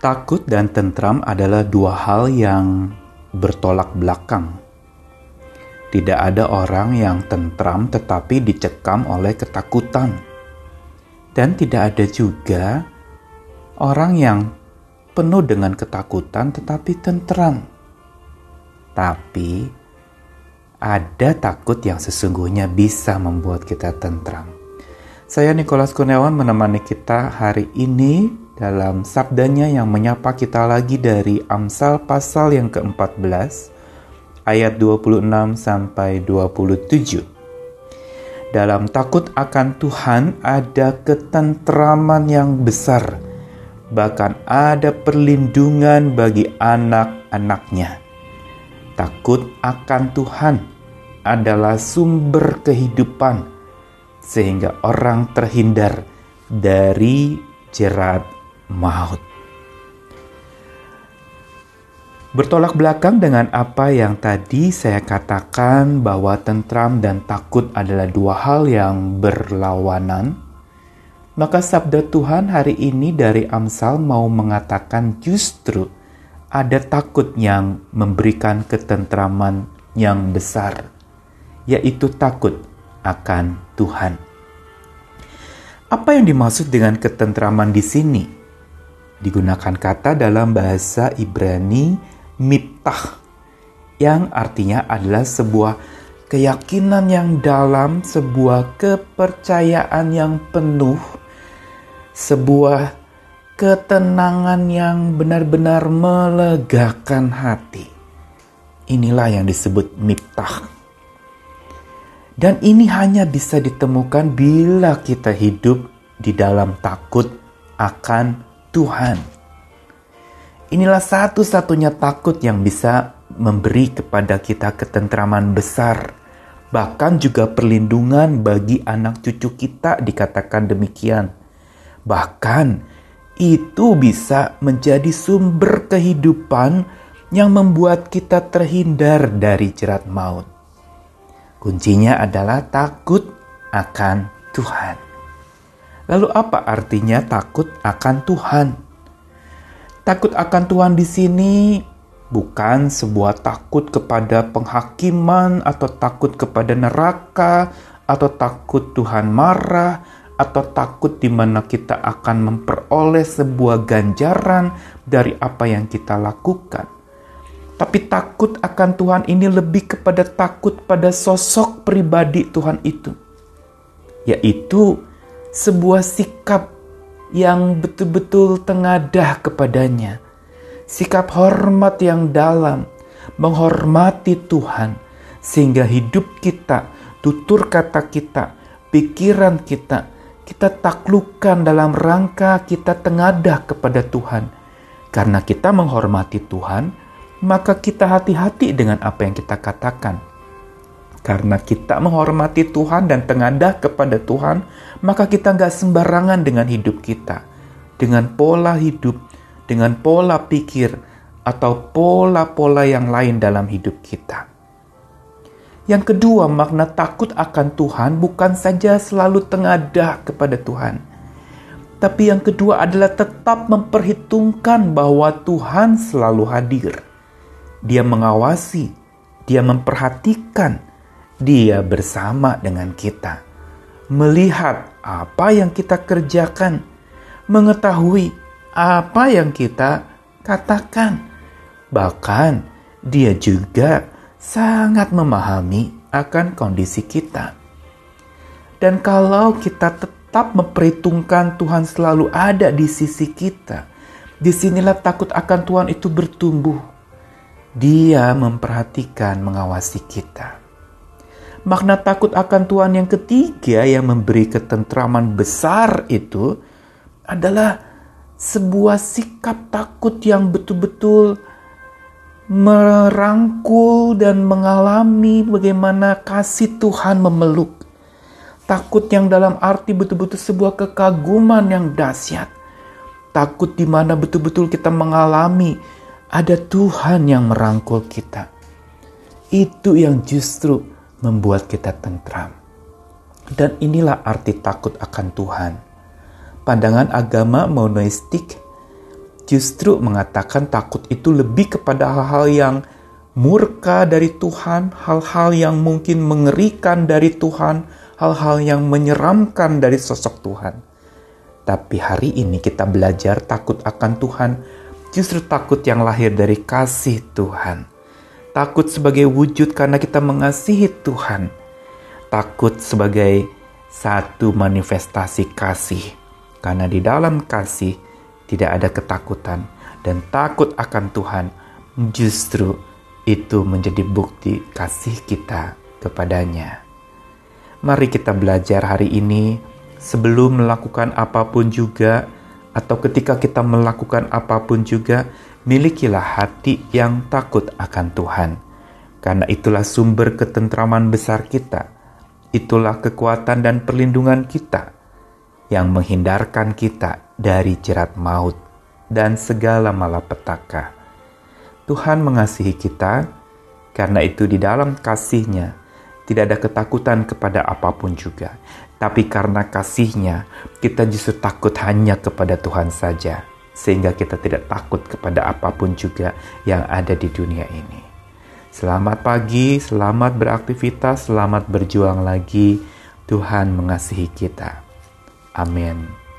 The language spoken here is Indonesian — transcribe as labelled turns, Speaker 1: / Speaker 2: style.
Speaker 1: Takut dan tentram adalah dua hal yang bertolak belakang. Tidak ada orang yang tentram tetapi dicekam oleh ketakutan. Dan tidak ada juga orang yang penuh dengan ketakutan tetapi tentram. Tapi ada takut yang sesungguhnya bisa membuat kita tentram. Saya Nikolas Kurniawan menemani kita hari ini dalam sabdanya yang menyapa kita lagi dari Amsal pasal yang ke-14 ayat 26 sampai 27. Dalam takut akan Tuhan ada ketentraman yang besar, bahkan ada perlindungan bagi anak-anaknya. Takut akan Tuhan adalah sumber kehidupan, sehingga orang terhindar dari jerat maut. Bertolak belakang dengan apa yang tadi saya katakan bahwa tentram dan takut adalah dua hal yang berlawanan, maka sabda Tuhan hari ini dari Amsal mau mengatakan justru ada takut yang memberikan ketentraman yang besar, yaitu takut akan Tuhan. Apa yang dimaksud dengan ketentraman di sini? Digunakan kata dalam bahasa Ibrani miptah yang artinya adalah sebuah keyakinan yang dalam, sebuah kepercayaan yang penuh, sebuah ketenangan yang benar-benar melegakan hati. Inilah yang disebut miptah. Dan ini hanya bisa ditemukan bila kita hidup di dalam takut akan Tuhan. Inilah satu-satunya takut yang bisa memberi kepada kita ketentraman besar, bahkan juga perlindungan bagi anak cucu kita, dikatakan demikian. Bahkan itu bisa menjadi sumber kehidupan yang membuat kita terhindar dari jerat maut. Kuncinya adalah takut akan Tuhan. Lalu apa artinya takut akan Tuhan? Takut akan Tuhan di sini bukan sebuah takut kepada penghakiman atau takut kepada neraka atau takut Tuhan marah atau takut di mana kita akan memperoleh sebuah ganjaran dari apa yang kita lakukan. Tapi takut akan Tuhan ini lebih kepada takut pada sosok pribadi Tuhan itu. Yaitu sebuah sikap yang betul-betul tengadah kepadanya, sikap hormat yang dalam, menghormati Tuhan, sehingga hidup kita, tutur kata kita, pikiran kita, kita taklukkan dalam rangka kita tengadah kepada Tuhan. Karena kita menghormati Tuhan, maka kita hati-hati dengan apa yang kita katakan karena kita menghormati Tuhan dan tengadah kepada Tuhan, maka kita nggak sembarangan dengan hidup kita. Dengan pola hidup, dengan pola pikir, atau pola-pola yang lain dalam hidup kita. Yang kedua, makna takut akan Tuhan bukan saja selalu tengadah kepada Tuhan. Tapi yang kedua adalah tetap memperhitungkan bahwa Tuhan selalu hadir. Dia mengawasi, dia memperhatikan, dia bersama dengan kita, melihat apa yang kita kerjakan, mengetahui apa yang kita katakan. Bahkan, Dia juga sangat memahami akan kondisi kita. Dan kalau kita tetap memperhitungkan Tuhan selalu ada di sisi kita, di sinilah takut akan Tuhan itu bertumbuh. Dia memperhatikan, mengawasi kita. Makna takut akan Tuhan yang ketiga yang memberi ketentraman besar itu adalah sebuah sikap takut yang betul-betul merangkul dan mengalami bagaimana kasih Tuhan memeluk. Takut yang dalam arti betul-betul sebuah kekaguman yang dahsyat. Takut di mana betul-betul kita mengalami ada Tuhan yang merangkul kita. Itu yang justru membuat kita tentram. Dan inilah arti takut akan Tuhan. Pandangan agama monoistik justru mengatakan takut itu lebih kepada hal-hal yang murka dari Tuhan, hal-hal yang mungkin mengerikan dari Tuhan, hal-hal yang menyeramkan dari sosok Tuhan. Tapi hari ini kita belajar takut akan Tuhan, justru takut yang lahir dari kasih Tuhan. Takut sebagai wujud karena kita mengasihi Tuhan. Takut sebagai satu manifestasi kasih. Karena di dalam kasih tidak ada ketakutan dan takut akan Tuhan justru itu menjadi bukti kasih kita kepadanya. Mari kita belajar hari ini sebelum melakukan apa pun juga atau ketika kita melakukan apa pun juga milikilah hati yang takut akan Tuhan. Karena itulah sumber ketentraman besar kita. Itulah kekuatan dan perlindungan kita yang menghindarkan kita dari jerat maut dan segala malapetaka. Tuhan mengasihi kita, karena itu di dalam kasihnya tidak ada ketakutan kepada apa pun juga. Tapi karena kasihnya, kita justru takut hanya kepada Tuhan saja. Sehingga kita tidak takut kepada apa pun juga yang ada di dunia ini. Selamat pagi, selamat beraktivitas, selamat berjuang lagi. Tuhan mengasihi kita. Amin.